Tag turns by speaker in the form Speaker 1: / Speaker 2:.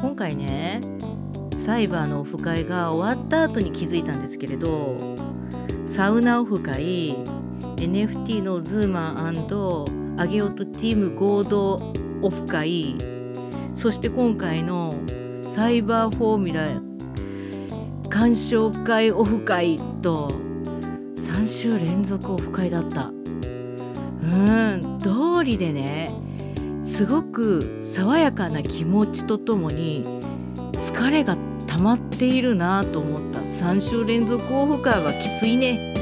Speaker 1: 今回ねサイバーのオフ会が終わった後に気づいたんですけれどサウナオフ会 NFT のズーマンアゲオとティーム合同オフ会そして今回のサイバーフォーミュラ鑑賞会オフ会と3週連続オフ会だった。うん通りでねすごく爽やかな気持ちとともに疲れが溜まっているなと思った。3週連続オフ会はきついね。